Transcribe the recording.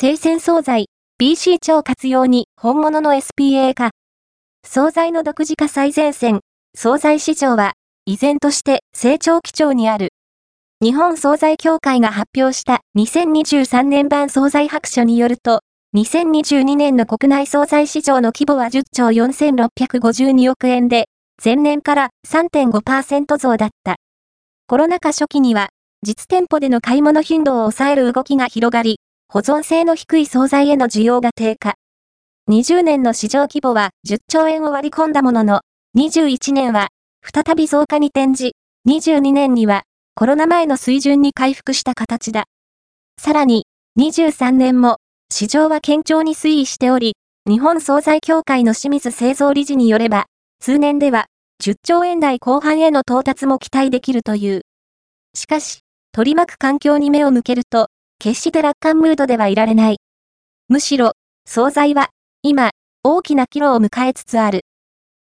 生鮮惣菜、BC 超活用に本物の SPA 化。惣菜の独自化最前線、惣菜市場は、依然として成長基調にある。日本惣菜協会が発表した2023年版惣菜白書によると、2022年の国内惣菜市場の規模は10兆4652億円で、前年から3.5%増だった。コロナ禍初期には、実店舗での買い物頻度を抑える動きが広がり、保存性の低い惣菜への需要が低下。20年の市場規模は10兆円を割り込んだものの、21年は再び増加に転じ、22年にはコロナ前の水準に回復した形だ。さらに、23年も市場は堅調に推移しており、日本惣菜協会の清水製造理事によれば、通年では10兆円台後半への到達も期待できるという。しかし、取り巻く環境に目を向けると、決して楽観ムードではいられない。むしろ、惣菜は、今、大きな岐路を迎えつつある。